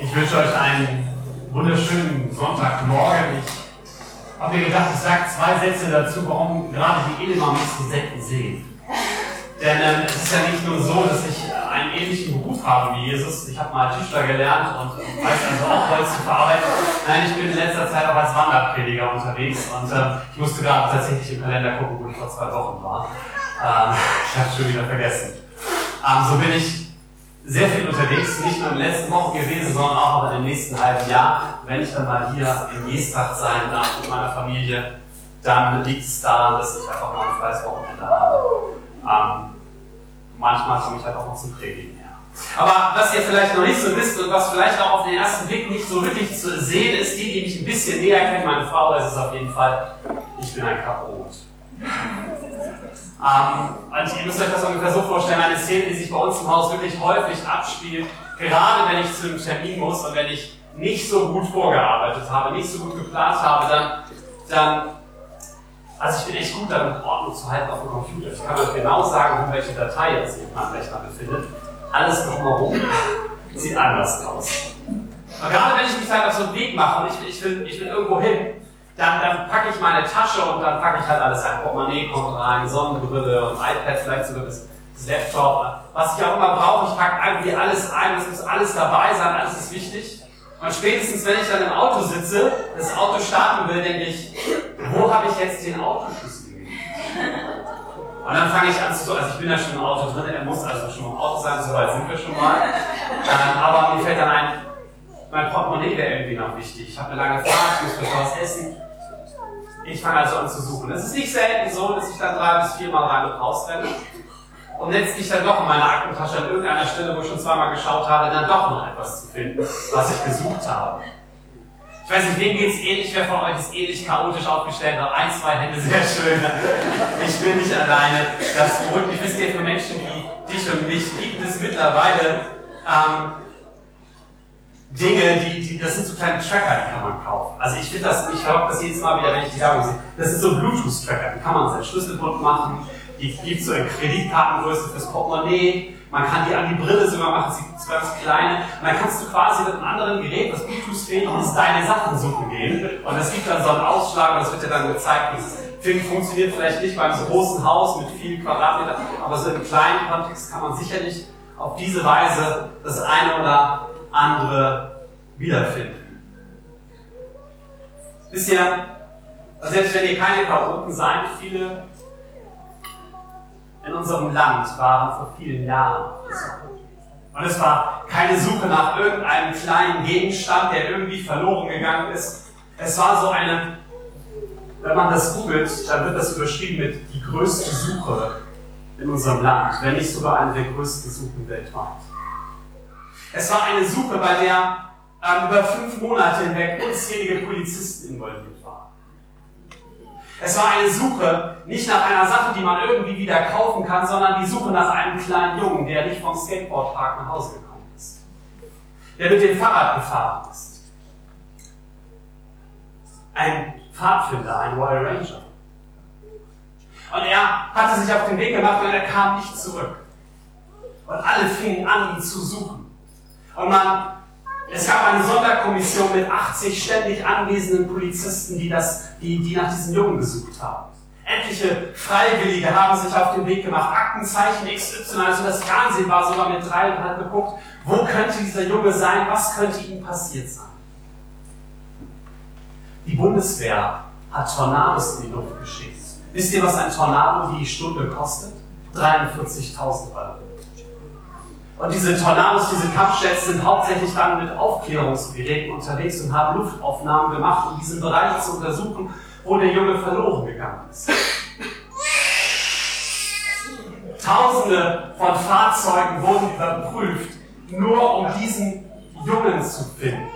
Ich wünsche euch einen wunderschönen Sonntagmorgen. Ich habe mir gedacht, ich sage zwei Sätze dazu, warum gerade die Edelmann die Sekten sehen. Denn ähm, es ist ja nicht nur so, dass ich einen ähnlichen Beruf habe wie Jesus. Ich habe mal Tischler gelernt und weiß also auch Holz zu verarbeiten. Nein, ich bin in letzter Zeit auch als Wanderprediger unterwegs und ähm, ich musste gerade tatsächlich im Kalender gucken, wo ich vor zwei Wochen war. Ähm, ich habe es schon wieder vergessen. Ähm, so bin ich sehr viel unterwegs, nicht nur in den letzten Wochen gewesen, sondern auch in den nächsten halben Jahr. Wenn ich dann mal hier in Geestach sein darf mit meiner Familie, dann liegt es daran, dass ich einfach mal ein freies Wochenende habe. Ähm, manchmal komme ich halt auch noch zum Predigen her. Aber was ihr vielleicht noch nicht so wisst und was vielleicht auch auf den ersten Blick nicht so wirklich zu sehen ist, die, die mich ein bisschen näher kennen, meine Frau, ist es auf jeden Fall, ich bin ein Chaot. Ähm, also ihr müsst euch das ungefähr so vorstellen, eine Szene, die sich bei uns im Haus wirklich häufig abspielt, gerade wenn ich zu einem Termin muss und wenn ich nicht so gut vorgearbeitet habe, nicht so gut geplant habe, dann, dann also ich bin echt gut darin, Ordnung zu halten auf dem Computer. Ich kann euch genau sagen, welche Datei jetzt sich in meinem Rechner befindet. Alles drumherum sieht anders aus. Und gerade wenn ich mich halt auf so einen Weg mache und ich, ich, will, ich will irgendwo hin, dann, dann packe ich meine Tasche und dann packe ich halt alles ein. Portemonnaie kommt rein, Sonnenbrille und iPad, vielleicht sogar das, Laptop. Was ich auch immer brauche, ich packe irgendwie alles ein, es muss alles dabei sein, alles ist wichtig. Und spätestens, wenn ich dann im Auto sitze, das Auto starten will, denke ich, wo habe ich jetzt den Autoschlüssel? Und dann fange ich an zu, also ich bin ja schon im Auto drin, er muss also schon im Auto sein, so weit sind wir schon mal. Ähm, aber mir fällt dann ein, mein Portemonnaie wäre irgendwie noch wichtig. Ich habe eine lange Fahrt, ich muss was essen. Ich fange also an zu suchen. Es ist nicht selten so, dass ich dann drei bis viermal rein und raus renne und letztlich dann doch in meiner Aktentasche an irgendeiner Stelle, wo ich schon zweimal geschaut habe, dann doch noch etwas zu finden, was ich gesucht habe. Ich weiß nicht, wem geht es ähnlich, wer von euch ist ähnlich chaotisch aufgestellt hat. Ein, zwei Hände, sehr schön. Ich bin nicht alleine. Das beruhigt mich. Wisst ihr, für Menschen wie dich und mich gibt es mittlerweile ähm, Dinge, die, die, das sind so kleine Tracker, die kann man kaufen. Also ich finde das, ich glaube das jedes Mal wieder, wenn ich die Werbung sehe. Das sind so Bluetooth-Tracker, die kann man seinen Schlüsselbund machen, die gibt so eine Kreditkartengröße fürs Portemonnaie, man kann die an die Brille sogar machen, sie gibt ganz kleine. Und dann kannst du quasi mit einem anderen Gerät, das Bluetooth-fähig ist, deine Sachen suchen gehen. Und das gibt dann so einen Ausschlag und das wird dir dann gezeigt. Dieses Film funktioniert vielleicht nicht beim großen Haus mit vielen Quadratmetern, aber so im kleinen Kontext kann man sicherlich auf diese Weise das eine oder andere wiederfinden. Wisst ihr, also selbst wenn ihr keine Chaoten seid, viele in unserem Land waren vor vielen Jahren. Und es war keine Suche nach irgendeinem kleinen Gegenstand, der irgendwie verloren gegangen ist. Es war so eine, wenn man das googelt, dann wird das überschrieben mit die größte Suche in unserem Land, wenn nicht sogar eine der größten Suchen weltweit. Es war eine Suche, bei der ähm, über fünf Monate hinweg unzählige Polizisten involviert waren. Es war eine Suche nicht nach einer Sache, die man irgendwie wieder kaufen kann, sondern die Suche nach einem kleinen Jungen, der nicht vom Skateboardpark nach Hause gekommen ist. Der mit dem Fahrrad gefahren ist. Ein Pfadfinder, ein Royal Ranger. Und er hatte sich auf den Weg gemacht und er kam nicht zurück. Und alle fingen an, ihn zu suchen. Und man es gab eine Sonderkommission mit 80 ständig anwesenden Polizisten, die, das, die, die nach diesem Jungen gesucht haben. Etliche Freiwillige haben sich auf den Weg gemacht, Aktenzeichen XY, also das Fernsehen war sogar mit drei und hat geguckt, wo könnte dieser Junge sein, was könnte ihm passiert sein. Die Bundeswehr hat Tornados in die Luft geschickt. Wisst ihr, was ein Tornado die Stunde kostet? 43.000 Euro. Und diese Tornados, diese Kampfjets sind hauptsächlich dann mit Aufklärungsgeräten unterwegs und haben Luftaufnahmen gemacht, um diesen Bereich zu untersuchen, wo der Junge verloren gegangen ist. Tausende von Fahrzeugen wurden überprüft, nur um diesen Jungen zu finden.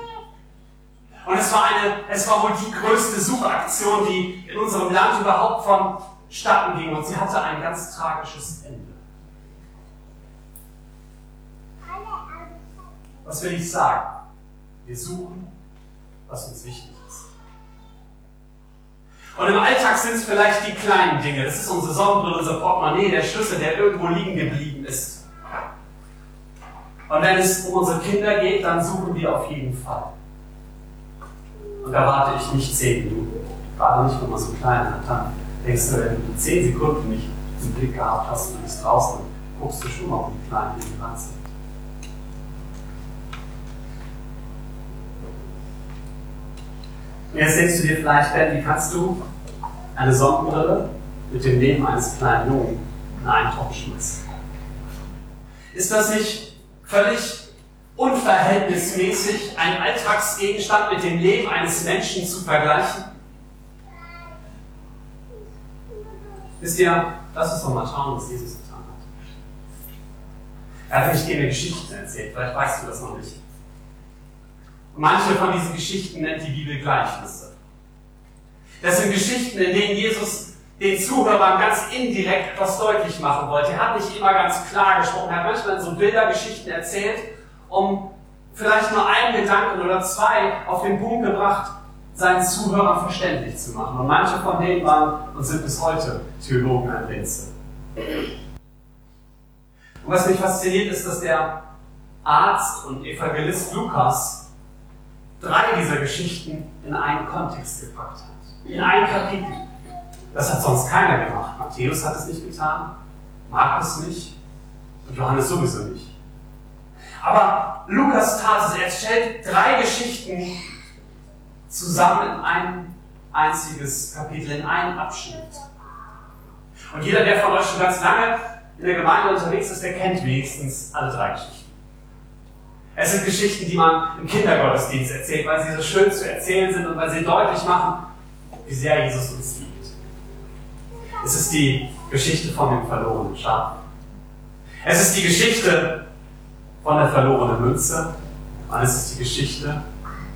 Und es war, eine, es war wohl die größte Suchaktion, die in unserem Land überhaupt vonstatten ging. Und sie hatte ein ganz tragisches Ende. Was will ich sagen? Wir suchen, was uns wichtig ist. Und im Alltag sind es vielleicht die kleinen Dinge. Das ist unsere Sonnenbrille, unser Portemonnaie, der Schlüssel, der irgendwo liegen geblieben ist. Und wenn es um unsere Kinder geht, dann suchen wir auf jeden Fall. Und da warte ich nicht zehn Minuten. Gerade nicht, wenn man so klein hat. Dann denkst du, wenn du zehn Sekunden nicht im Blick gehabt hast und bist draußen, guckst du schon mal, klein die dran sind. Jetzt denkst du dir vielleicht, Ben, wie kannst du eine Sonnenbrille mit dem Leben eines kleinen Jungen in einen Topf schmeißen? Ist das nicht völlig unverhältnismäßig, einen Alltagsgegenstand mit dem Leben eines Menschen zu vergleichen? Wisst ihr, lass uns doch mal schauen, was Jesus getan hat. Er hat nämlich dir Geschichten erzählt, vielleicht weißt du das noch nicht. Manche von diesen Geschichten nennt die Bibel Gleichnisse. Das sind Geschichten, in denen Jesus den Zuhörern ganz indirekt etwas deutlich machen wollte. Er hat nicht immer ganz klar gesprochen, er hat manchmal so Bildergeschichten erzählt, um vielleicht nur einen Gedanken oder zwei auf den Punkt gebracht, seinen Zuhörern verständlich zu machen. Und manche von denen waren und sind bis heute Theologen an Rätsel. Und was mich fasziniert, ist, dass der Arzt und Evangelist Lukas drei dieser Geschichten in einen Kontext gepackt hat. In ein Kapitel. Das hat sonst keiner gemacht. Matthäus hat es nicht getan, Markus nicht und Johannes sowieso nicht. Aber Lukas tat es. Er stellt drei Geschichten zusammen in ein einziges Kapitel, in einen Abschnitt. Und jeder, der von euch schon ganz lange in der Gemeinde unterwegs ist, der kennt wenigstens alle drei Geschichten. Es sind Geschichten, die man im Kindergottesdienst erzählt, weil sie so schön zu erzählen sind und weil sie deutlich machen, wie sehr Jesus uns liebt. Es ist die Geschichte von dem verlorenen Schaf. Es ist die Geschichte von der verlorenen Münze. Und es ist die Geschichte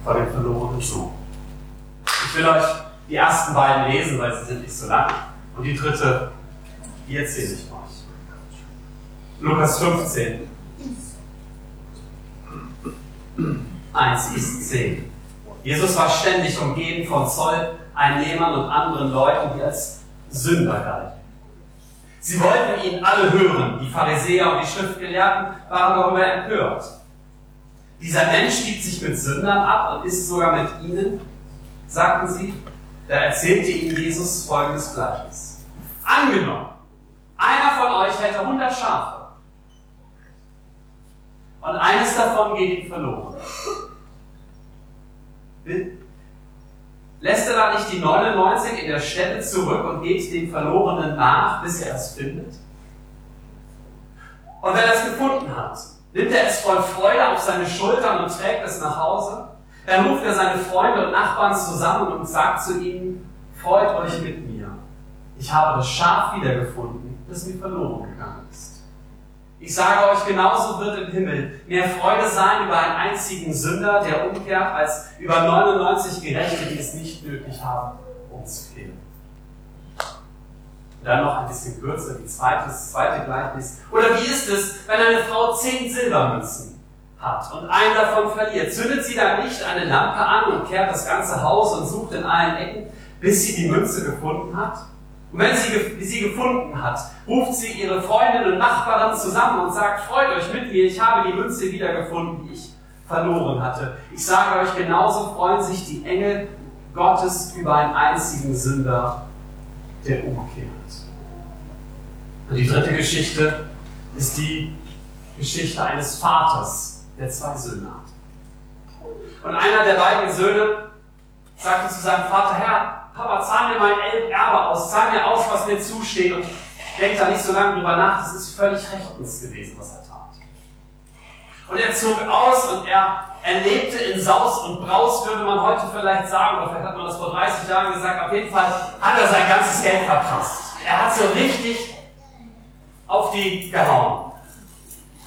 von dem verlorenen Sohn. Ich will euch die ersten beiden lesen, weil sie sind nicht so lang. Und die dritte, die erzähle ich euch. Lukas 15, 1 bis 10. Jesus war ständig umgeben von Zolleinnehmern und anderen Leuten, die als Sünder galten. Sie wollten ihn alle hören. Die Pharisäer und die Schriftgelehrten waren darüber empört. Dieser Mensch gibt sich mit Sündern ab und ist sogar mit ihnen, sagten sie. Da erzählte ihnen Jesus folgendes Gleichnis. Angenommen, einer von euch hätte 100 Schafe und eines davon geht ihm verloren. Lässt er da nicht die 99 in der Stätte zurück und geht dem Verlorenen nach, bis er es findet? Und wenn er es gefunden hat, nimmt er es voll Freude auf seine Schultern und trägt es nach Hause? Dann ruft er seine Freunde und Nachbarn zusammen und sagt zu ihnen, freut euch mit mir. Ich habe das Schaf wiedergefunden, das mir verloren gegangen ist. Ich sage euch, genauso wird im Himmel mehr Freude sein über einen einzigen Sünder, der umkehrt, als über 99 Gerechte, die es nicht nötig haben, umzukehren. Dann noch ein bisschen kürzer, die zweite, das zweite Gleichnis. Oder wie ist es, wenn eine Frau zehn Silbermünzen hat und einen davon verliert? Zündet sie dann nicht eine Lampe an und kehrt das ganze Haus und sucht in allen Ecken, bis sie die Münze gefunden hat? Und wenn sie sie gefunden hat, ruft sie ihre Freundin und Nachbarin zusammen und sagt, freut euch mit mir, ich habe die Münze wiedergefunden, die ich verloren hatte. Ich sage euch, genauso freuen sich die Engel Gottes über einen einzigen Sünder, der umkehrt. Und die dritte Geschichte ist die Geschichte eines Vaters, der zwei Söhne hat. Und einer der beiden Söhne sagte zu seinem Vater, Herr, Papa, zahl mir mein Erbe aus, zahl mir aus, was mir zusteht und denkt da nicht so lange drüber nach, das ist völlig rechtens gewesen, was er tat. Und er zog aus und er, er lebte in Saus und Braus, würde man heute vielleicht sagen, oder vielleicht hat man das vor 30 Jahren gesagt, auf jeden Fall hat er sein ganzes Geld verprasst. Er hat so richtig auf die gehauen.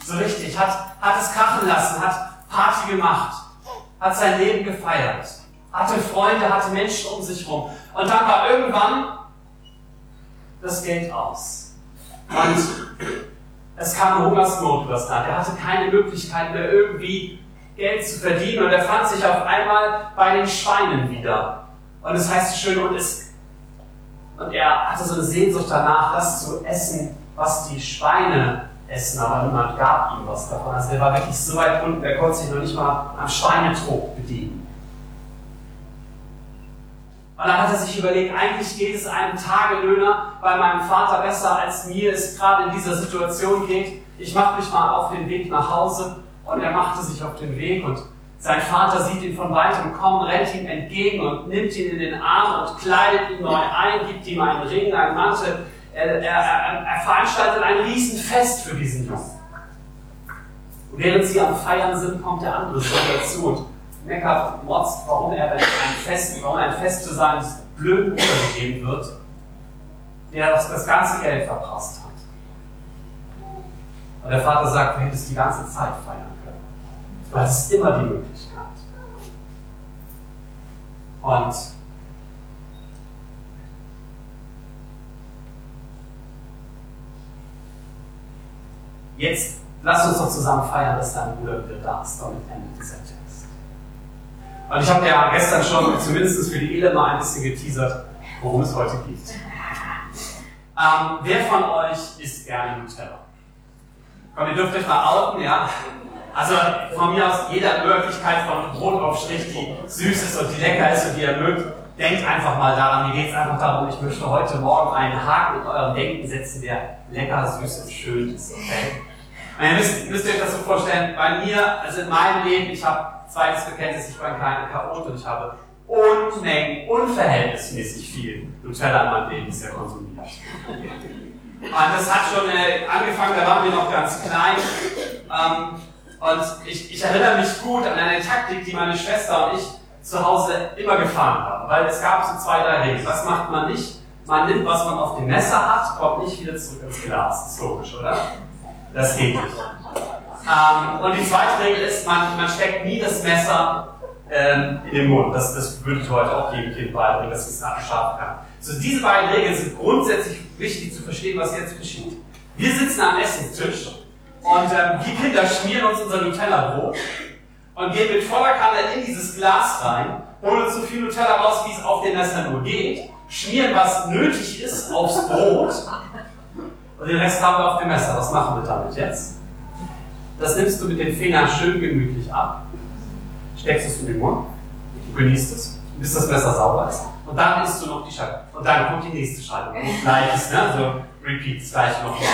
So richtig, hat, hat es krachen lassen, hat Party gemacht, hat sein Leben gefeiert hatte Freunde, hatte Menschen um sich herum. Und dann war irgendwann das Geld aus. Und es kam eine Hungersnot über das Land. Er hatte keine Möglichkeit mehr irgendwie Geld zu verdienen und er fand sich auf einmal bei den Schweinen wieder. Und es heißt schön, und, es, und er hatte so eine Sehnsucht danach, das zu essen, was die Schweine essen, aber niemand gab ihm was davon. Also der war wirklich so weit unten, der konnte sich noch nicht mal am Schweinetrog bedienen. Und dann hat er sich überlegt, eigentlich geht es einem Tagelöhner bei meinem Vater besser, als mir es gerade in dieser Situation geht. Ich mache mich mal auf den Weg nach Hause. Und er machte sich auf den Weg und sein Vater sieht ihn von weitem kommen, rennt ihm entgegen und nimmt ihn in den Arm und kleidet ihn neu ein, gibt ihm einen Ring, einen Mantel. Er, er, er, er veranstaltet ein Riesenfest für diesen Jungen. Und während sie am Feiern sind, kommt der andere Sohn dazu und motzt, warum er ein Fest, warum ein Fest für seinen blöden Bruder gegeben wird, der das, das ganze Geld verpasst hat. Und der Vater sagt, du hättest die ganze Zeit feiern können. Du hattest immer die Möglichkeit. Und jetzt lass uns doch zusammen feiern, dass dein Bruder wieder da ist. Damit endet dieser Text. Und ich habe ja gestern schon zumindest für die Ele mal ein bisschen geteasert, worum es heute geht. Ähm, wer von euch isst gerne Nutella? Komm, ihr dürft euch mal outen, ja? Also von mir aus jeder Möglichkeit von Brotaufstrich, die süß ist und die lecker ist und die ihr mögt, denkt einfach mal daran. Mir geht es einfach darum, ich möchte heute Morgen einen Haken in eurem Denken setzen, der lecker, süß und schön ist. Okay? Und ihr müsst, müsst euch das so vorstellen, bei mir, also in meinem Leben, ich habe zweites Bekenntnis, ich war ein kleiner Chaot und ich habe Unmengen, unverhältnismäßig viel Nutella in meinem Leben bisher konsumiert. Und das hat schon äh, angefangen, da waren wir noch ganz klein. Ähm, und ich, ich erinnere mich gut an eine Taktik, die meine Schwester und ich zu Hause immer gefahren haben. Weil es gab so zwei, drei Regeln. Was macht man nicht? Man nimmt, was man auf dem Messer hat, kommt nicht wieder zurück ins Glas. Das ist logisch, oder? Das geht nicht. Ähm, und die zweite Regel ist, man, man steckt nie das Messer ähm, in den Mund. Das, das würde ich heute auch jedem Kind beibringen, dass es scharf kann. So, diese beiden Regeln sind grundsätzlich wichtig zu verstehen, was jetzt geschieht. Wir sitzen am Essenstisch und ähm, die Kinder schmieren uns unser Nutella-Brot und gehen mit voller Kanne in dieses Glas rein, holen so viel Nutella raus, wie es auf dem Messer nur geht, schmieren, was nötig ist, aufs Brot und den Rest haben wir auf dem Messer. Was machen wir damit jetzt? Das nimmst du mit den Fingern schön gemütlich ab, steckst es in den Mund, du genießt es, bis das Messer sauber ist. Und dann isst du noch die Scheibe. Und dann kommt die nächste Scheibe. Gleiches, ne? Also repeat, das gleiche nochmal.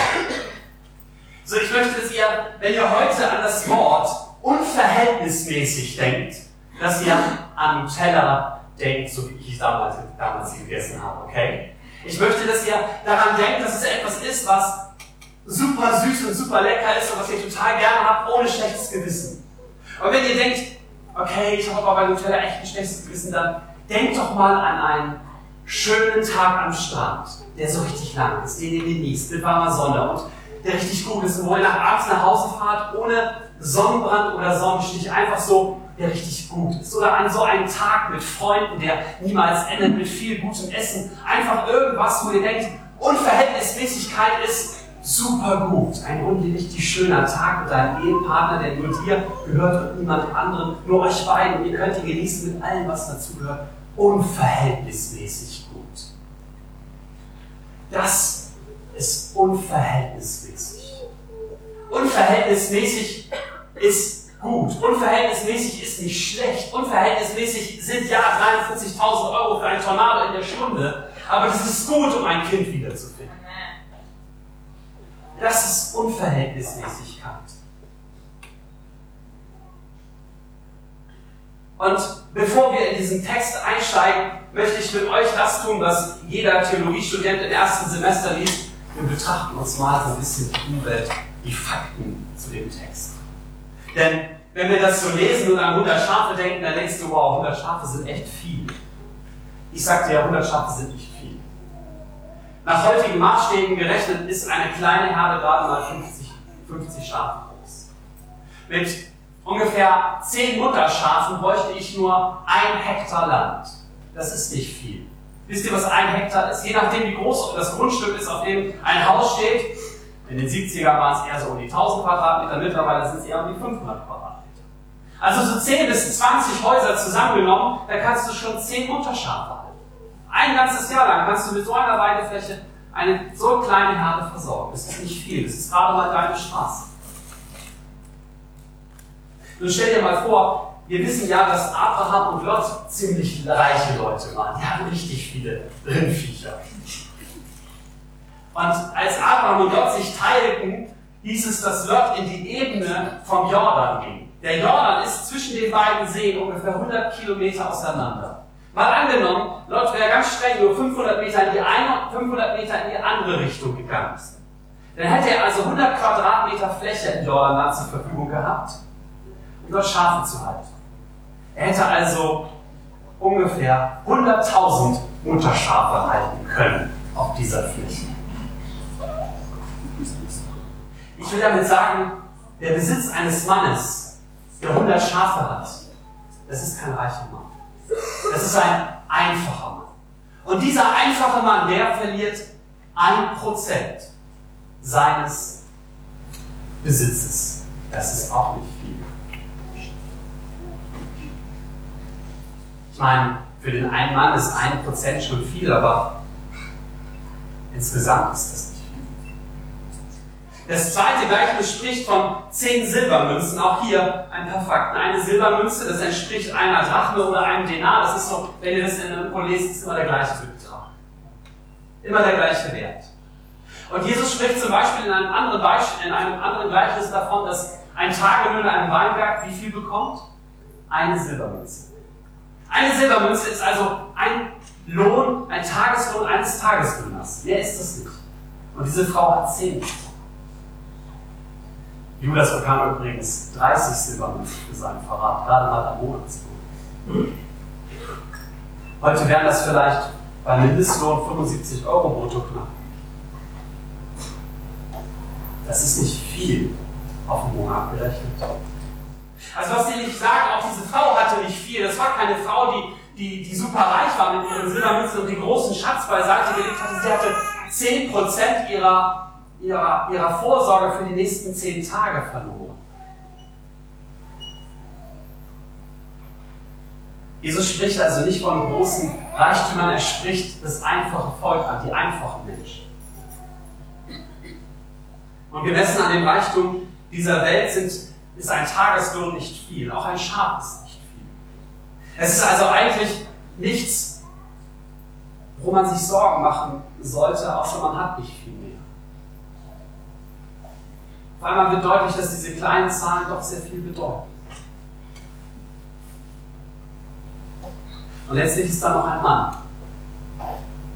So, ich möchte, dass ihr, wenn ihr heute an das Wort unverhältnismäßig denkt, dass ihr an Nutella denkt, so wie ich damals, damals gegessen habe, okay? Ich möchte, dass ihr daran denkt, dass es etwas ist, was super süß und super lecker ist und was ihr total gerne habt, ohne schlechtes Gewissen. Und wenn ihr denkt, okay, ich habe aber bei Nutella echt ein schlechtes Gewissen, dann denkt doch mal an einen schönen Tag am Strand, der so richtig lang ist, den ihr genießt, mit warmer Sonne und der richtig gut ist und wo ihr nach abends nach Hause fahrt, ohne Sonnenbrand oder Sonnenstich, einfach so, der richtig gut ist. Oder an so einen Tag mit Freunden, der niemals endet, mit viel gutem Essen. Einfach irgendwas, wo ihr denkt, Unverhältnismäßigkeit ist super gut. Ein richtig schöner Tag mit deinem Ehepartner, der nur dir gehört und niemand anderem, nur euch beiden. Und ihr könnt ihn genießen mit allem, was dazu gehört. Unverhältnismäßig gut. Das ist unverhältnismäßig. Unverhältnismäßig ist gut. Unverhältnismäßig ist nicht schlecht. Unverhältnismäßig sind ja 43.000 Euro für ein Tornado in der Stunde. Aber das ist gut, um ein Kind wiederzufinden. Das ist Unverhältnismäßigkeit. Und bevor wir in diesen Text einsteigen, möchte ich mit euch das tun, was jeder Theologiestudent im ersten Semester liest. Wir betrachten uns mal so ein bisschen die Umwelt, die Fakten zu dem Text. Denn wenn wir das so lesen und an 100 Schafe denken, dann denkst du, wow, 100 Schafe sind echt viel. Ich sagte ja, 100 Schafe sind nicht. Nach heutigen Maßstäben gerechnet ist eine kleine Herde gerade mal 50, 50 Schafe groß. Mit ungefähr 10 Mutterschafen bräuchte ich nur ein Hektar Land. Das ist nicht viel. Wisst ihr, was ein Hektar ist? Je nachdem, wie groß das Grundstück ist, auf dem ein Haus steht. In den 70er waren es eher so um die 1000 Quadratmeter, mittlerweile sind es eher um die 500 Quadratmeter. Also so 10 bis 20 Häuser zusammengenommen, da kannst du schon 10 Mutterschafe halten. Ein ganzes Jahr lang kannst du mit so einer Weidefläche eine so kleine Herde versorgen. Das ist nicht viel, das ist gerade mal deine Straße. Nun stell dir mal vor, wir wissen ja, dass Abraham und Lot ziemlich reiche Leute waren. Die hatten richtig viele Rindviecher. Und als Abraham und Lot sich teilten, hieß es, dass Lot in die Ebene vom Jordan ging. Der Jordan ist zwischen den beiden Seen ungefähr 100 Kilometer auseinander. Mal angenommen, Lot wäre ganz streng nur 500 Meter in die eine, 500 Meter in die andere Richtung gegangen. Dann hätte er also 100 Quadratmeter Fläche im Jordanland zur Verfügung gehabt, um dort Schafe zu halten. Er hätte also ungefähr 100.000 Mutterschafe halten können auf dieser Fläche. Ich will damit sagen, der Besitz eines Mannes, der 100 Schafe hat, das ist kein reicher Mann. Das ist ein einfacher Mann. Und dieser einfache Mann, der verliert ein Prozent seines Besitzes. Das ist auch nicht viel. Ich meine, für den einen Mann ist ein Prozent schon viel, aber insgesamt ist das nicht. Das zweite Gleichnis spricht von zehn Silbermünzen. Auch hier ein paar Fakten. Eine Silbermünze, das entspricht einer Drachme oder einem Denar. Das ist so, wenn ihr das in einem Buch lest, ist immer der gleiche Betrag. Immer der gleiche Wert. Und Jesus spricht zum Beispiel in einem anderen, Beispiel, in einem anderen Gleichnis davon, dass ein Tagelöhner in einem Weinberg wie viel bekommt? Eine Silbermünze. Eine Silbermünze ist also ein Lohn, ein Tageslohn eines Tageslöhners. Mehr ist das nicht. Und diese Frau hat zehn. Judas bekam übrigens 30 Silbermünzen für seinen Verrat, gerade mal am Monatslohn. Heute wären das vielleicht bei Mindestlohn 75 Euro brutto knapp. Das ist nicht viel auf den Monat gerechnet. Also was will ich sagen, auch diese Frau hatte nicht viel. Das war keine Frau, die, die, die super reich war mit ihren Silbermünzen und den großen Schatz beiseite gelegt hatte. Sie hatte 10% ihrer, ihrer, ihrer Vorsorge für die nächsten 10 Tage verloren. Jesus spricht also nicht von großen Reichtümern, er spricht das einfache Volk an, die einfachen Menschen. Und gemessen an dem Reichtum dieser Welt sind ist ein Tageslohn nicht viel, auch ein Schaf ist nicht viel. Es ist also eigentlich nichts, wo man sich Sorgen machen sollte, außer man hat nicht viel Vor allem wird deutlich, dass diese kleinen Zahlen doch sehr viel bedeuten. Und letztlich ist da noch ein Mann.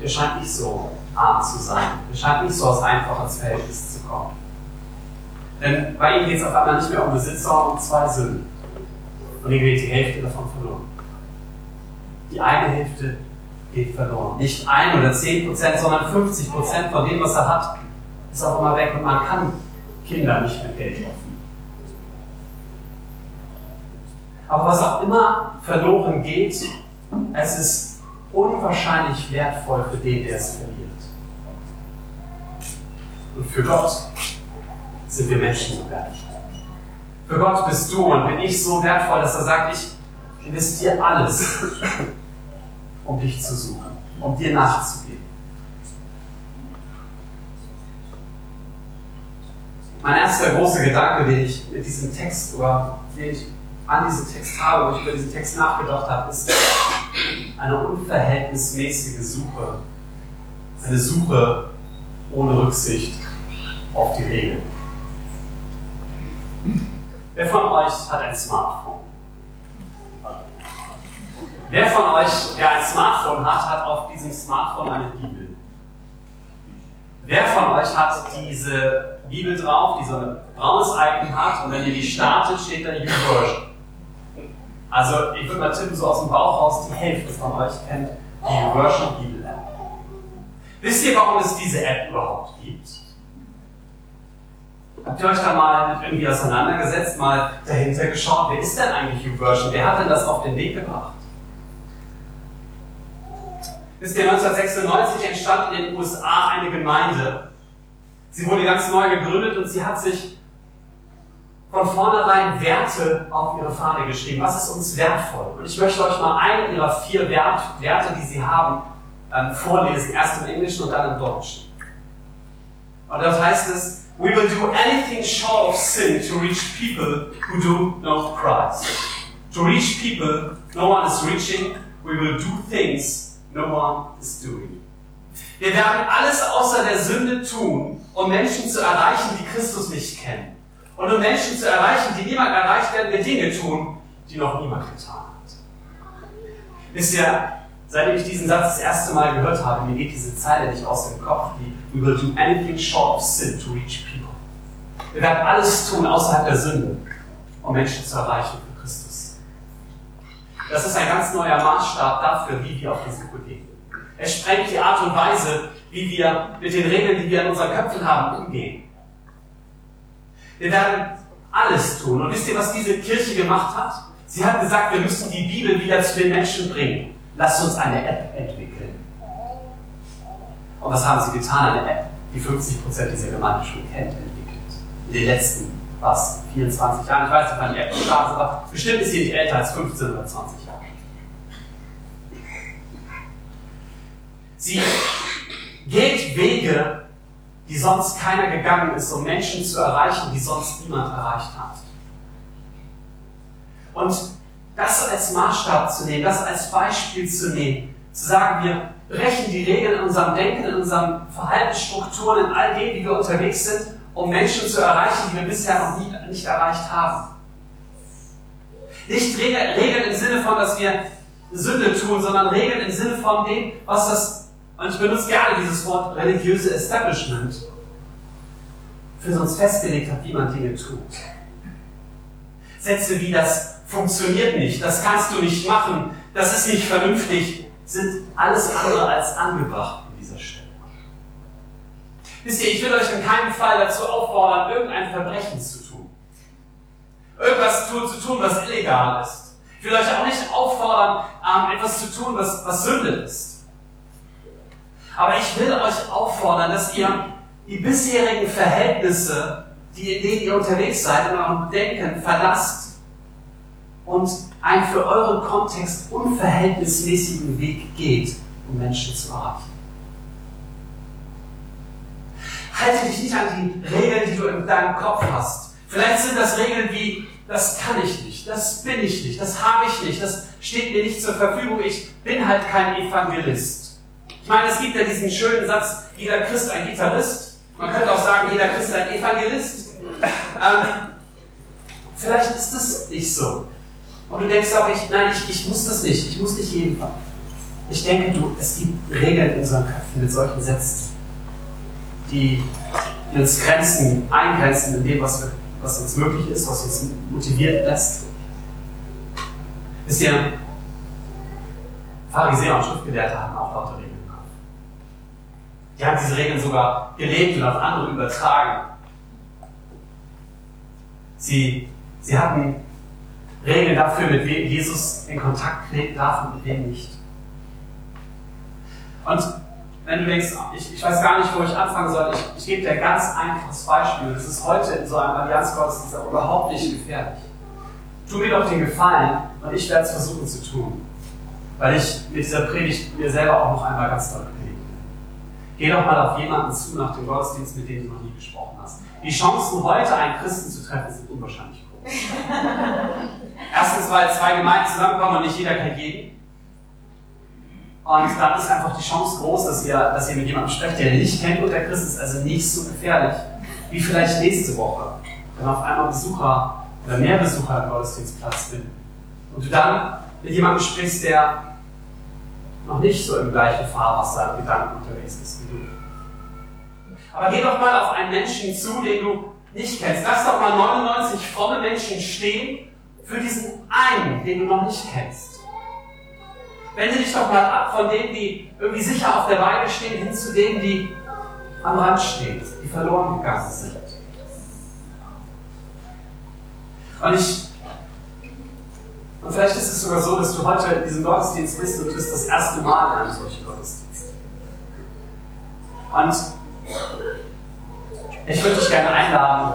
Der scheint nicht so arm zu sein. Der scheint nicht so aus einfacher Verhältnis zu kommen. Denn bei ihm geht es auf einmal nicht mehr um Besitz, sondern um zwei Söhne. Und ihm geht die Hälfte davon verloren. Die eine Hälfte geht verloren. Nicht ein oder zehn Prozent, sondern 50 Prozent von dem, was er hat, ist auch immer weg und man kann Kinder nicht mehr Geld kaufen. Aber was auch immer verloren geht, es ist unwahrscheinlich wertvoll für den, der es verliert. Und für Gott sind wir Menschen so wertvoll. Für Gott bist du und bin ich so wertvoll, dass er sagt, ich investiere alles, um dich zu suchen, um dir nachzugehen. Mein erster großer Gedanke, den ich mit diesem Text oder den ich an diesem Text habe, wo ich über diesen Text nachgedacht habe, ist eine unverhältnismäßige Suche. Eine Suche ohne Rücksicht auf die Regeln. Wer von euch hat ein Smartphone? Wer von euch, der ein Smartphone hat, hat auf diesem Smartphone eine Bibel? Wer von euch hat diese Bibel drauf, die so ein braunes Icon hat und wenn ihr die startet, steht da YouVersion? Also ich würde mal tippen, so aus dem Bauch raus, die Hälfte von euch kennt die YouVersion Bibel App. Wisst ihr, warum es diese App überhaupt gibt? Habt ihr euch da mal irgendwie auseinandergesetzt, mal dahinter geschaut, wer ist denn eigentlich YouVersion? Wer hat denn das auf den Weg gebracht? Wisst ihr, 1996 entstand in den USA eine Gemeinde. Sie wurde ganz neu gegründet und sie hat sich von vornherein Werte auf ihre Fahne geschrieben. Was ist uns wertvoll? Und ich möchte euch mal einen ihrer vier Werte, die sie haben, ähm, vorlesen. Erst im Englischen und dann im Deutschen. Und dort heißt es, We will do anything short of sin to reach people who do not Christ. To reach people no one is reaching, we will do things no one is doing. Wir werden alles außer der Sünde tun, um Menschen zu erreichen, die Christus nicht kennen. Und um Menschen zu erreichen, die niemand erreicht, werden wir Dinge tun, die noch niemand getan hat. Wisst ihr, seitdem ich diesen Satz das erste Mal gehört habe, mir geht diese Zeile nicht aus dem Kopf, die We will do anything short of sin to reach people. Wir werden alles tun außerhalb der Sünde, um Menschen zu erreichen für Christus. Das ist ein ganz neuer Maßstab dafür, wie wir auf diese begegnen. Es sprengt die Art und Weise, wie wir mit den Regeln, die wir in unseren Köpfen haben, umgehen. Wir werden alles tun. Und wisst ihr, was diese Kirche gemacht hat? Sie hat gesagt, wir müssen die Bibel wieder zu den Menschen bringen. Lasst uns eine App entwickeln. Und was haben sie getan? Eine App, die 50% dieser Gemeinde schon kennt, entwickelt. In den letzten, was, 24 Jahren. Ich weiß nicht, wann die App gestartet war. Bestimmt ist sie nicht älter als 15 oder 20 Jahre. Sie geht Wege, die sonst keiner gegangen ist, um Menschen zu erreichen, die sonst niemand erreicht hat. Und das als Maßstab zu nehmen, das als Beispiel zu nehmen, zu sagen, wir brechen die Regeln in unserem Denken, in unseren Verhaltensstrukturen, in all dem, wie wir unterwegs sind, um Menschen zu erreichen, die wir bisher noch nie, nicht erreicht haben. Nicht Regeln im Sinne von, dass wir Sünde tun, sondern Regeln im Sinne von dem, was das, und ich benutze gerne dieses Wort religiöse Establishment, für uns festgelegt hat, wie man Dinge tut. Sätze wie das funktioniert nicht, das kannst du nicht machen, das ist nicht vernünftig, sind alles andere als angebracht an dieser Stelle. Wisst ihr, ich will euch in keinem Fall dazu auffordern, irgendein Verbrechen zu tun. Irgendwas zu tun, was illegal ist. Ich will euch auch nicht auffordern, ähm, etwas zu tun, was, was Sünde ist. Aber ich will euch auffordern, dass ihr die bisherigen Verhältnisse, die, in denen ihr unterwegs seid, in eurem Denken verlasst und einen für euren Kontext unverhältnismäßigen Weg geht, um Menschen zu erreichen. Halte dich nicht an die Regeln, die du in deinem Kopf hast. Vielleicht sind das Regeln wie, das kann ich nicht, das bin ich nicht, das habe ich nicht, das steht mir nicht zur Verfügung, ich bin halt kein Evangelist. Ich meine, es gibt ja diesen schönen Satz, jeder Christ ein Gitarrist. Man könnte auch sagen, jeder Christ ein Evangelist. Ähm, vielleicht ist das nicht so. Und du denkst auch, ich, nein, ich, ich muss das nicht. Ich muss nicht jeden Fall. Ich denke, du, es gibt Regeln in unseren Köpfen mit solchen Sätzen, die, uns Grenzen eingrenzen in dem, was, wir, was uns möglich ist, was uns motiviert lässt. Wisst ihr, Pharisäer und Schriftgelehrte hatten auch lauter Regeln. Die haben diese Regeln sogar gelebt und auf andere übertragen. Sie, sie hatten Regeln dafür, mit wem Jesus in Kontakt treten darf und mit wem nicht. Und wenn du denkst, ich, ich weiß gar nicht, wo ich anfangen soll, ich, ich gebe dir ein ganz einfaches Beispiel. Das ist heute in so einem Allianzgottesdienst überhaupt nicht gefährlich. Tu mir doch den Gefallen und ich werde es versuchen zu tun. Weil ich mit dieser Predigt mir selber auch noch einmal ganz predige. Geh doch mal auf jemanden zu nach dem Gottesdienst, mit dem du noch nie gesprochen hast. Die Chancen, heute einen Christen zu treffen, sind unwahrscheinlich groß. Erstens, weil zwei Gemeinden zusammenkommen und nicht jeder kennt jeden. Und dann ist einfach die Chance groß, dass ihr, dass ihr mit jemandem sprecht, der nicht kennt und der Christ ist, also nicht so gefährlich, wie vielleicht nächste Woche, wenn auf einmal Besucher oder mehr Besucher im Gottesdienstplatz sind. Und du dann mit jemandem sprichst, der noch nicht so im gleichen Fahrwasser im Gedanken unterwegs ist wie du. Aber geh doch mal auf einen Menschen zu, den du nicht kennst. Lass doch mal 99 fromme Menschen stehen für diesen einen, den du noch nicht kennst. Wende dich doch mal ab von denen, die irgendwie sicher auf der Beine stehen, hin zu denen, die am Rand stehen, die verloren gegangen sind. Und ich, vielleicht ist es sogar so, dass du heute in diesem Gottesdienst bist und du bist das erste Mal in einem solchen Gottesdienst. Und ich würde dich gerne einladen,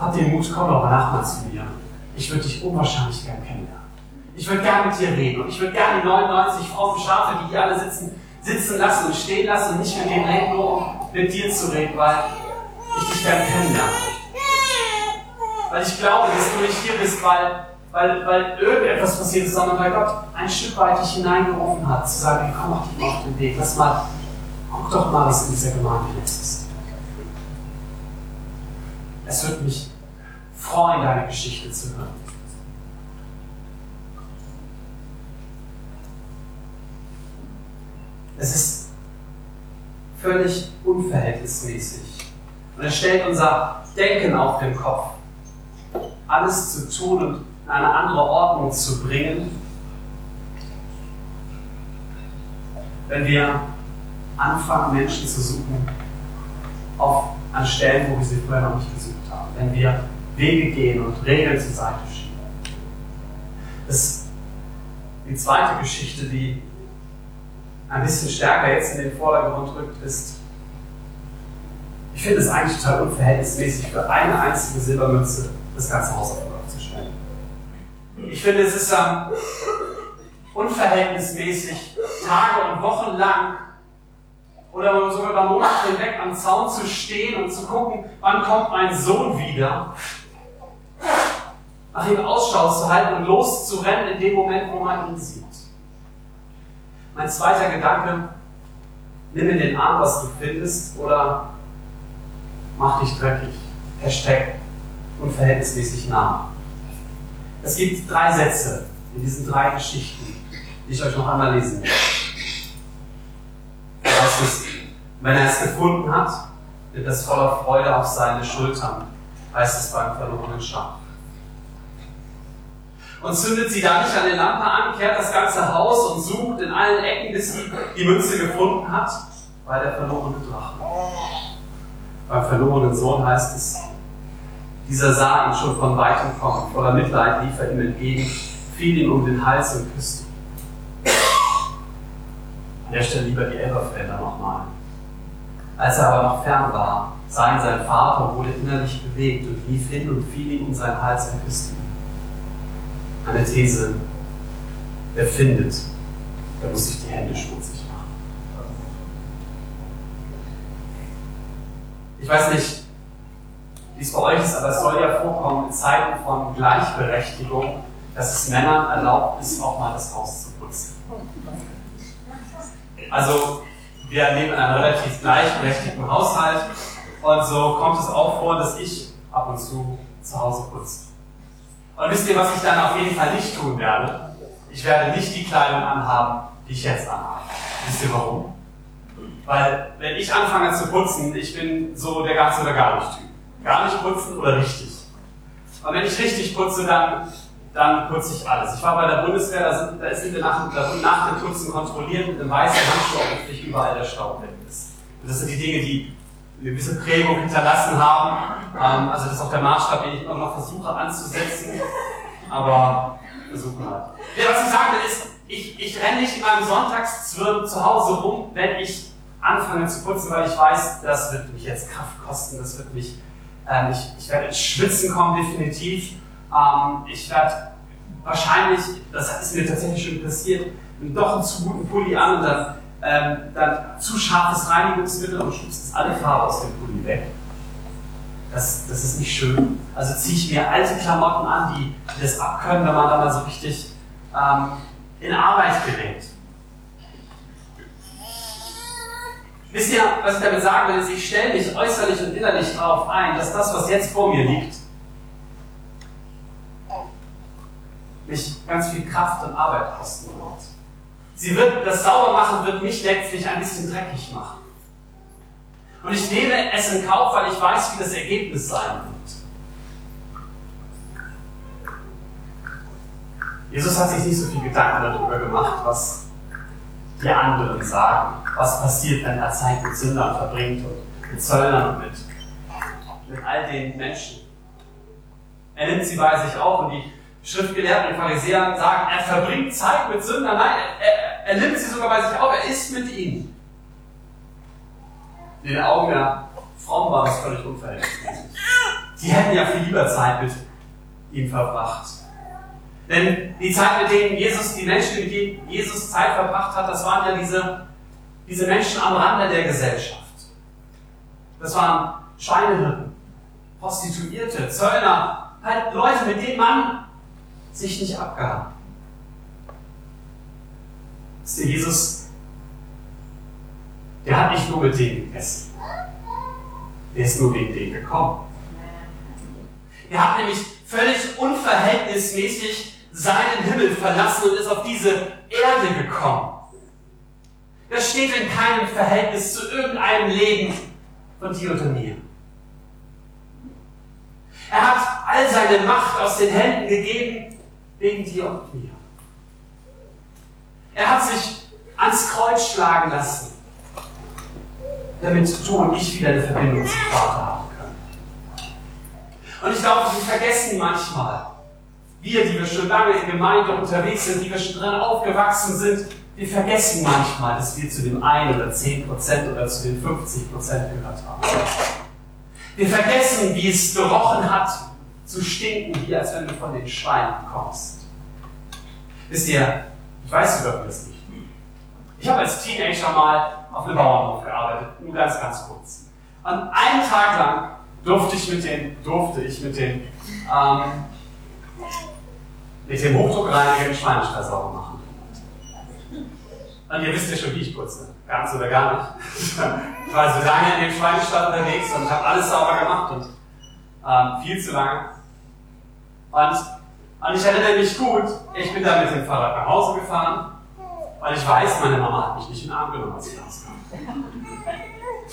hab den Mut, komm doch nach mal zu mir. Ich würde dich unwahrscheinlich gern kennenlernen. Ich würde gerne mit dir reden und ich würde gerne die 99 frommen Schafe, die hier alle sitzen, sitzen lassen und stehen lassen und nicht mit dem reden, nur um mit dir zu reden, weil ich dich gerne kennenlernen Weil ich glaube, dass du nicht hier bist, weil, weil, weil irgendetwas passiert ist, sondern weil Gott ein Stück weit dich hineingerufen hat, zu sagen, hey, komm doch mal auf den Weg, lass mal, guck doch mal, was in dieser Gemeinde jetzt ist. Es wird mich freuen, deine Geschichte zu hören. Es ist völlig unverhältnismäßig. Und es stellt unser Denken auf den Kopf. Alles zu tun und eine andere Ordnung zu bringen, wenn wir anfangen, Menschen zu suchen, auf, an Stellen, wo wir sie vorher noch nicht gesucht haben. Wenn wir Wege gehen und Regeln zur Seite schieben. Das die zweite Geschichte, die ein bisschen stärker jetzt in den Vordergrund rückt, ist, ich finde es eigentlich total unverhältnismäßig für eine einzige Silbermünze das ganze Haus auf den Kopf zu stellen. Ich finde, es ist ähm, unverhältnismäßig, Tage und Wochen lang oder sogar über Monate hinweg am Zaun zu stehen und zu gucken, wann kommt mein Sohn wieder, nach ihm Ausschau zu halten und loszurennen in dem Moment, wo man ihn sieht. Mein zweiter Gedanke, nimm in den Arm, was du findest, oder mach dich dreckig. Hashtag unverhältnismäßig nah. Es gibt drei Sätze in diesen drei Geschichten, die ich euch noch einmal lesen heißt es, wenn er es gefunden hat, wird es voller Freude auf seine Schultern, heißt es beim verlorenen Schaf. Und zündet sie da nicht an der Lampe an, kehrt das ganze Haus und sucht in allen Ecken, bis sie die Münze gefunden hat, bei der verlorene Drache. Beim verlorenen Sohn heißt es, dieser sah ihn schon von weitem kommen, voller Mitleid lief er ihm entgegen, fiel ihm um den Hals und küsste ihn. An der Stelle lieber die Elberfelder nochmal. Als er aber noch fern war, sah ihn sein Vater und wurde innerlich bewegt und lief hin und fiel ihm um seinen Hals und küsste ihn eine These erfindet, der muss sich die Hände schmutzig machen. Ich weiß nicht, wie es bei euch ist, aber es soll ja vorkommen in Zeiten von Gleichberechtigung, dass es Männern erlaubt ist, auch mal das Haus zu putzen. Also, wir leben in einem relativ gleichberechtigten Haushalt und so kommt es auch vor, dass ich ab und zu zu Hause putze. Und wisst ihr, was ich dann auf jeden Fall nicht tun werde? Ich werde nicht die Kleidung anhaben, die ich jetzt anhabe. Wisst ihr warum? Weil, wenn ich anfange zu putzen, ich bin so der ganz oder gar nicht Typ. Gar nicht putzen oder richtig. Und wenn ich richtig putze, dann, dann putze ich alles. Ich war bei der Bundeswehr, da sind, da sind wir nach, nach dem Putzen kontrolliert mit einem weißen Handschuh, ob wirklich überall der Staub weg ist. Und das sind die Dinge, die eine gewisse Prägung hinterlassen haben. Ähm, also das ist auch der Maßstab, den ich immer noch versuche anzusetzen. Aber versuchen halt. Ja, was ich sagen will ist, ich, ich renne nicht in meinem Sonntagszwirn zu Hause rum, wenn ich anfange zu putzen, weil ich weiß, das wird mich jetzt Kraft kosten, das wird mich, äh, ich, ich werde ins Schwitzen kommen, definitiv. Ähm, ich werde wahrscheinlich, das ist mir tatsächlich schon passiert, doch einen zu guten Pulli an und dann ähm, dann zu scharfes Reinigungsmittel und schubst alle Farbe aus dem Pulli weg. Das, das ist nicht schön. Also ziehe ich mir alte Klamotten an, die, die das abkönnen, wenn man da mal so richtig ähm, in Arbeit gerät. Wisst ihr, was ich damit sagen will, ich stelle mich äußerlich und innerlich darauf ein, dass das, was jetzt vor mir liegt, mich ganz viel Kraft und Arbeit kosten wird. Sie wird, das Saubermachen wird mich letztlich ein bisschen dreckig machen. Und ich nehme es in Kauf, weil ich weiß, wie das Ergebnis sein wird. Jesus hat sich nicht so viel Gedanken darüber gemacht, was die anderen sagen, was passiert, wenn er Zeit mit Sündern verbringt und mit Zöllnern und mit, mit all den Menschen. Er nimmt sie bei sich auf und die Schriftgelehrten und Pharisäer sagen, er verbringt Zeit mit Sündern. Nein, er, er, nimmt sie sogar bei sich auf, er ist mit ihnen. In den Augen der Frauen war das völlig unverhältnismäßig. Sie hätten ja viel lieber Zeit mit ihm verbracht. Denn die Zeit, mit denen Jesus, die Menschen, mit denen Jesus Zeit verbracht hat, das waren ja diese diese Menschen am Rande der Gesellschaft. Das waren Schweinehirten, Prostituierte, Zöllner, halt Leute, mit denen man sich nicht abgab. Ist der Jesus, der hat nicht nur mit denen gegessen. Der ist nur wegen denen gekommen. Er hat nämlich völlig unverhältnismäßig seinen Himmel verlassen und ist auf diese Erde gekommen. Das steht in keinem Verhältnis zu irgendeinem Leben von dir oder mir. Er hat all seine Macht aus den Händen gegeben wegen dir und mir. Er hat sich ans Kreuz schlagen lassen, damit du und ich wieder eine Verbindung zum Vater haben können. Und ich glaube, wir vergessen manchmal, wir, die wir schon lange in Gemeinde unterwegs sind, die wir schon drin aufgewachsen sind, wir vergessen manchmal, dass wir zu dem 1 oder 10 Prozent oder zu den 50 Prozent gehört haben. Wir vergessen, wie es gerochen hat, zu stinken, wie als wenn du von den Schweinen kommst. Wisst ihr, ich weiß über das nicht. Ich habe als Teenager mal auf einem Bauernhof gearbeitet, nur ganz, ganz kurz. Und einen Tag lang durfte ich mit den, durfte ich mit den, ähm, mit dem Hochdruckreiniger Schweinestall sauber machen. Und ihr wisst ja schon, wie ich putze. Ganz oder gar nicht. ich war so lange in dem Schweinestall unterwegs und habe alles sauber gemacht und ähm, viel zu lange. Und, und ich erinnere mich gut, ich bin da mit dem Fahrrad nach Hause gefahren, weil ich weiß, meine Mama hat mich nicht in den Arm genommen, als ich rauskam.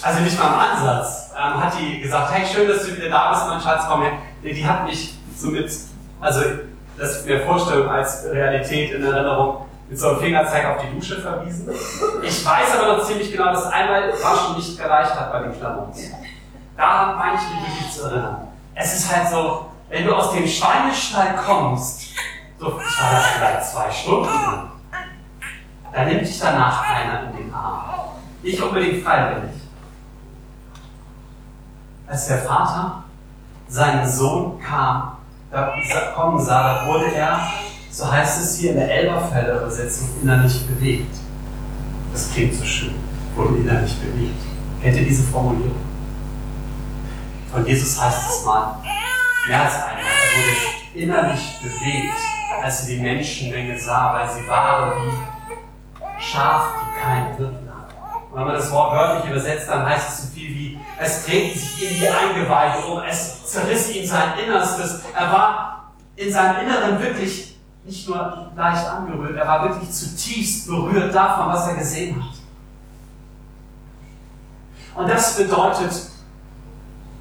Also nicht mal im Ansatz. Ähm, hat die gesagt, hey, schön, dass du wieder da bist, mein Schatz, komm her. Die, die hat mich so mit, also das mir Vorstellung als Realität in Erinnerung, mit so einem Fingerzeig auf die Dusche verwiesen. Ich weiß aber noch ziemlich genau, dass einmal Waschen nicht gereicht hat bei den Klamotten. Daran meine ich mich wirklich zu erinnern. Es ist halt so, wenn du aus dem Schweinestall kommst, so, ich war da vielleicht zwei Stunden, dann nimmt dich danach einer in den Arm. Nicht unbedingt freiwillig. Als der Vater seinen Sohn kam, da kommen sah, da wurde er so heißt es hier in der Elberfelder Übersetzung, innerlich bewegt. Das klingt so schön, wurde innerlich bewegt. Kennt ihr diese Formulierung? Von Jesus heißt es mal, mehr als einmal, er wurde innerlich bewegt, als er die Menschenmenge sah, weil sie waren wie Schaf, die keinen Hirten. Wenn man das Wort wörtlich übersetzt, dann heißt es so viel wie, es drehten sich in die Eingeweide um, es zerriss ihm sein Innerstes. Er war in seinem Inneren wirklich nicht nur leicht angerührt, er war wirklich zutiefst berührt davon, was er gesehen hat. Und das bedeutet,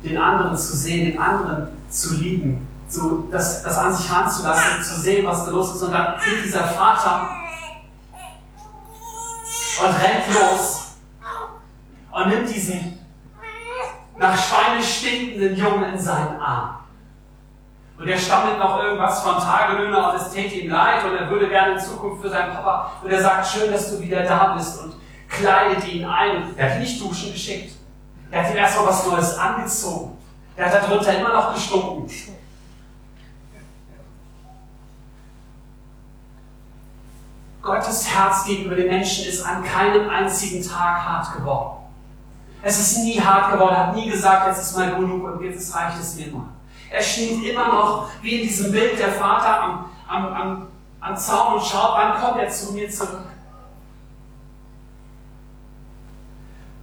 den anderen zu sehen, den anderen zu lieben, zu, das, das an sich ranzulassen, zu sehen, was da los ist. Und dann geht dieser Vater und rennt los und nimmt diesen nach Schweine stinkenden Jungen in seinen Arm. Und er stammelt noch irgendwas von Tagelöhner und es täte ihm leid und er würde gerne in Zukunft für seinen Papa. Und er sagt, schön, dass du wieder da bist und kleidet ihn ein. Er hat ihn nicht duschen geschickt. Er hat ihm erst mal was Neues angezogen. Er hat darunter immer noch gestunken. Gottes Herz gegenüber den Menschen ist an keinem einzigen Tag hart geworden. Es ist nie hart geworden, hat nie gesagt, jetzt ist mal genug und jetzt reicht es mir mal. Er steht immer noch wie in diesem Bild der Vater am, am, am, am Zaun und schaut, wann kommt er zu mir zurück.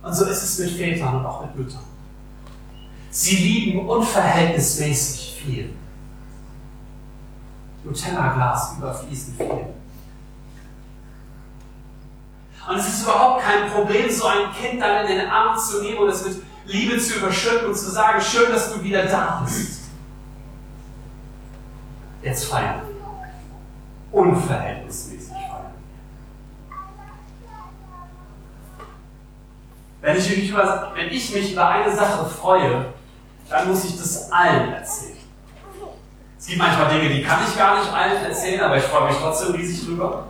Und so ist es mit Vätern und auch mit Müttern. Sie lieben unverhältnismäßig viel. Nutella-Glas überfließen viel. Und es ist überhaupt kein Problem, so ein Kind dann in den Arm zu nehmen und es mit Liebe zu überschütten und zu sagen, schön, dass du wieder da bist. Jetzt feiern. Unverhältnismäßig feiern. Wenn ich, mich über, wenn ich mich über eine Sache freue, dann muss ich das allen erzählen. Es gibt manchmal Dinge, die kann ich gar nicht allen erzählen, aber ich freue mich trotzdem riesig drüber.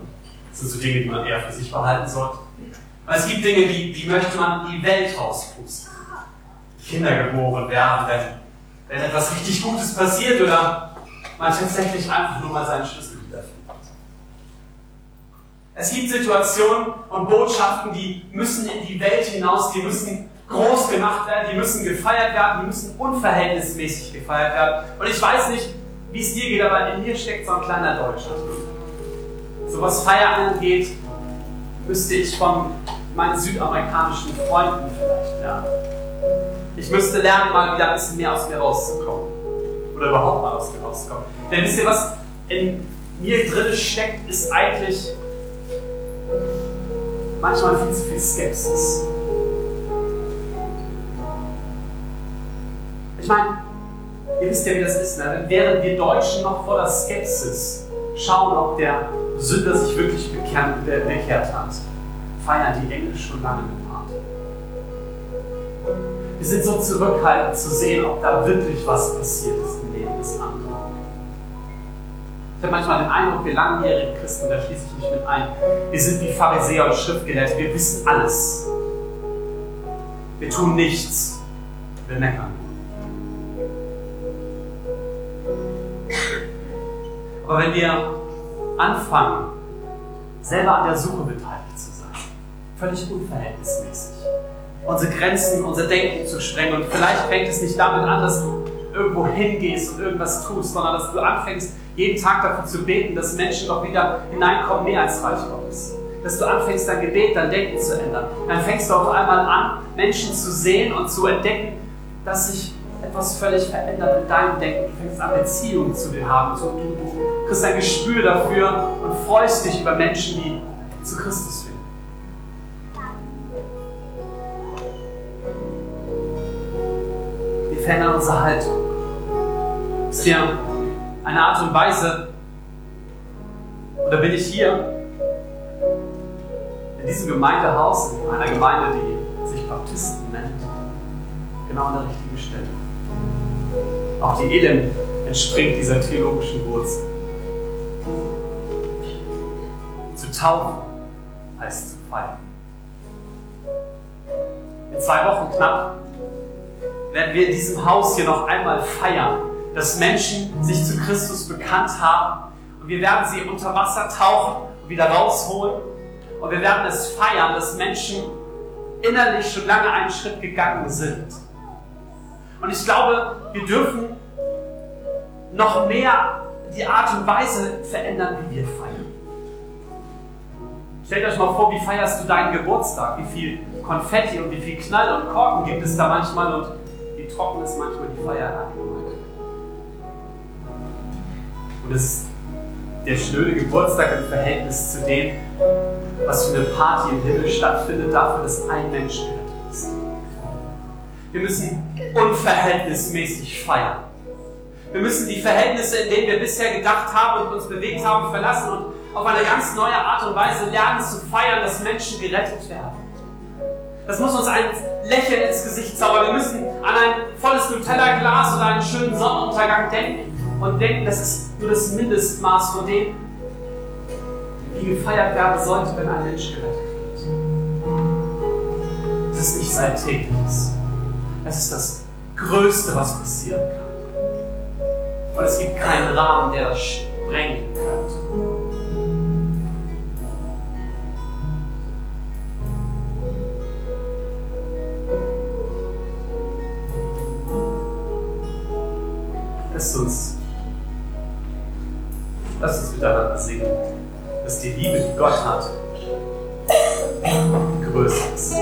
Das sind so Dinge, die man eher für sich behalten sollte. Weil es gibt Dinge, die, die möchte man in die Welt rauspusten. Kinder geboren werden, wenn, wenn etwas richtig Gutes passiert oder man tatsächlich einfach nur mal seinen Schlüssel wiederfindet. Es gibt Situationen und Botschaften, die müssen in die Welt hinaus, die müssen groß gemacht werden, die müssen gefeiert werden, die müssen unverhältnismäßig gefeiert werden. Und ich weiß nicht, wie es dir geht, aber in mir steckt so ein kleiner Deutscher. So was Feiern angeht, müsste ich von meinen südamerikanischen Freunden vielleicht lernen. Ich müsste lernen, mal wieder ein bisschen mehr aus mir rauszukommen. Oder überhaupt mal aus mir rauszukommen. Denn wisst ihr, was in mir drin steckt, ist eigentlich manchmal viel zu viel Skepsis. Ich meine, ihr wisst ja, wie das ist. Ne? Während wir Deutschen noch voller Skepsis schauen, ob der Sünder sich wirklich bekehrt hat, feiern die Engel schon lange mit Party. Wir sind so zurückhaltend zu sehen, ob da wirklich was passiert ist im Leben des anderen. Ich habe manchmal den Eindruck, wir langjährigen Christen, da schließe ich mich mit ein, wir sind wie Pharisäer und Schriftgelehrte, wir wissen alles. Wir tun nichts, wir meckern. Aber wenn wir anfangen, selber an der Suche beteiligt zu sein, völlig unverhältnismäßig, unsere Grenzen, unser Denken zu sprengen und vielleicht fängt es nicht damit an, dass du irgendwo hingehst und irgendwas tust, sondern dass du anfängst, jeden Tag dafür zu beten, dass Menschen doch wieder hineinkommen, mehr als Reich Gottes. Dass du anfängst, dein Gebet, dein Denken zu ändern. Dann fängst du auf einmal an, Menschen zu sehen und zu entdecken, dass sich etwas völlig verändert in deinem Denken. Du fängst an, Beziehungen zu dir haben. Du, du kriegst ein Gespür dafür und freust dich über Menschen, die zu Christus finden. Wir verändern unsere Haltung. Ist ja eine Art und Weise, oder bin ich hier in diesem Gemeindehaus, in einer Gemeinde, die sich Baptisten nennt, genau an der richtigen Stelle. Auch die Elend entspringt dieser theologischen Wurzel. Taufen heißt zu feiern. In zwei Wochen knapp werden wir in diesem Haus hier noch einmal feiern, dass Menschen sich zu Christus bekannt haben. Und wir werden sie unter Wasser tauchen und wieder rausholen. Und wir werden es feiern, dass Menschen innerlich schon lange einen Schritt gegangen sind. Und ich glaube, wir dürfen noch mehr die Art und Weise verändern, wie wir feiern. Stellt euch mal vor, wie feierst du deinen Geburtstag? Wie viel Konfetti und wie viel Knall und Korken gibt es da manchmal und wie trocken ist manchmal die Feierabend. Und es ist der schnöde Geburtstag im Verhältnis zu dem, was für eine Party im Himmel stattfindet, dafür, dass ein Mensch gerettet ist. Wir müssen unverhältnismäßig feiern. Wir müssen die Verhältnisse, in denen wir bisher gedacht haben und uns bewegt haben, verlassen und auf eine ganz neue Art und Weise lernen zu feiern, dass Menschen gerettet werden. Das muss uns ein Lächeln ins Gesicht zaubern. Wir müssen an ein volles Nutella-Glas oder einen schönen Sonnenuntergang denken und denken, das ist nur das Mindestmaß von dem, wie gefeiert werden sollte, wenn ein Mensch gerettet wird. Das ist nicht alltägliches. Es ist das Größte, was passieren kann. Und es gibt keinen Rahmen, der das sprengen könnte. Lasst uns Lass uns miteinander singen, dass die Liebe, die Gott hat, größer ist.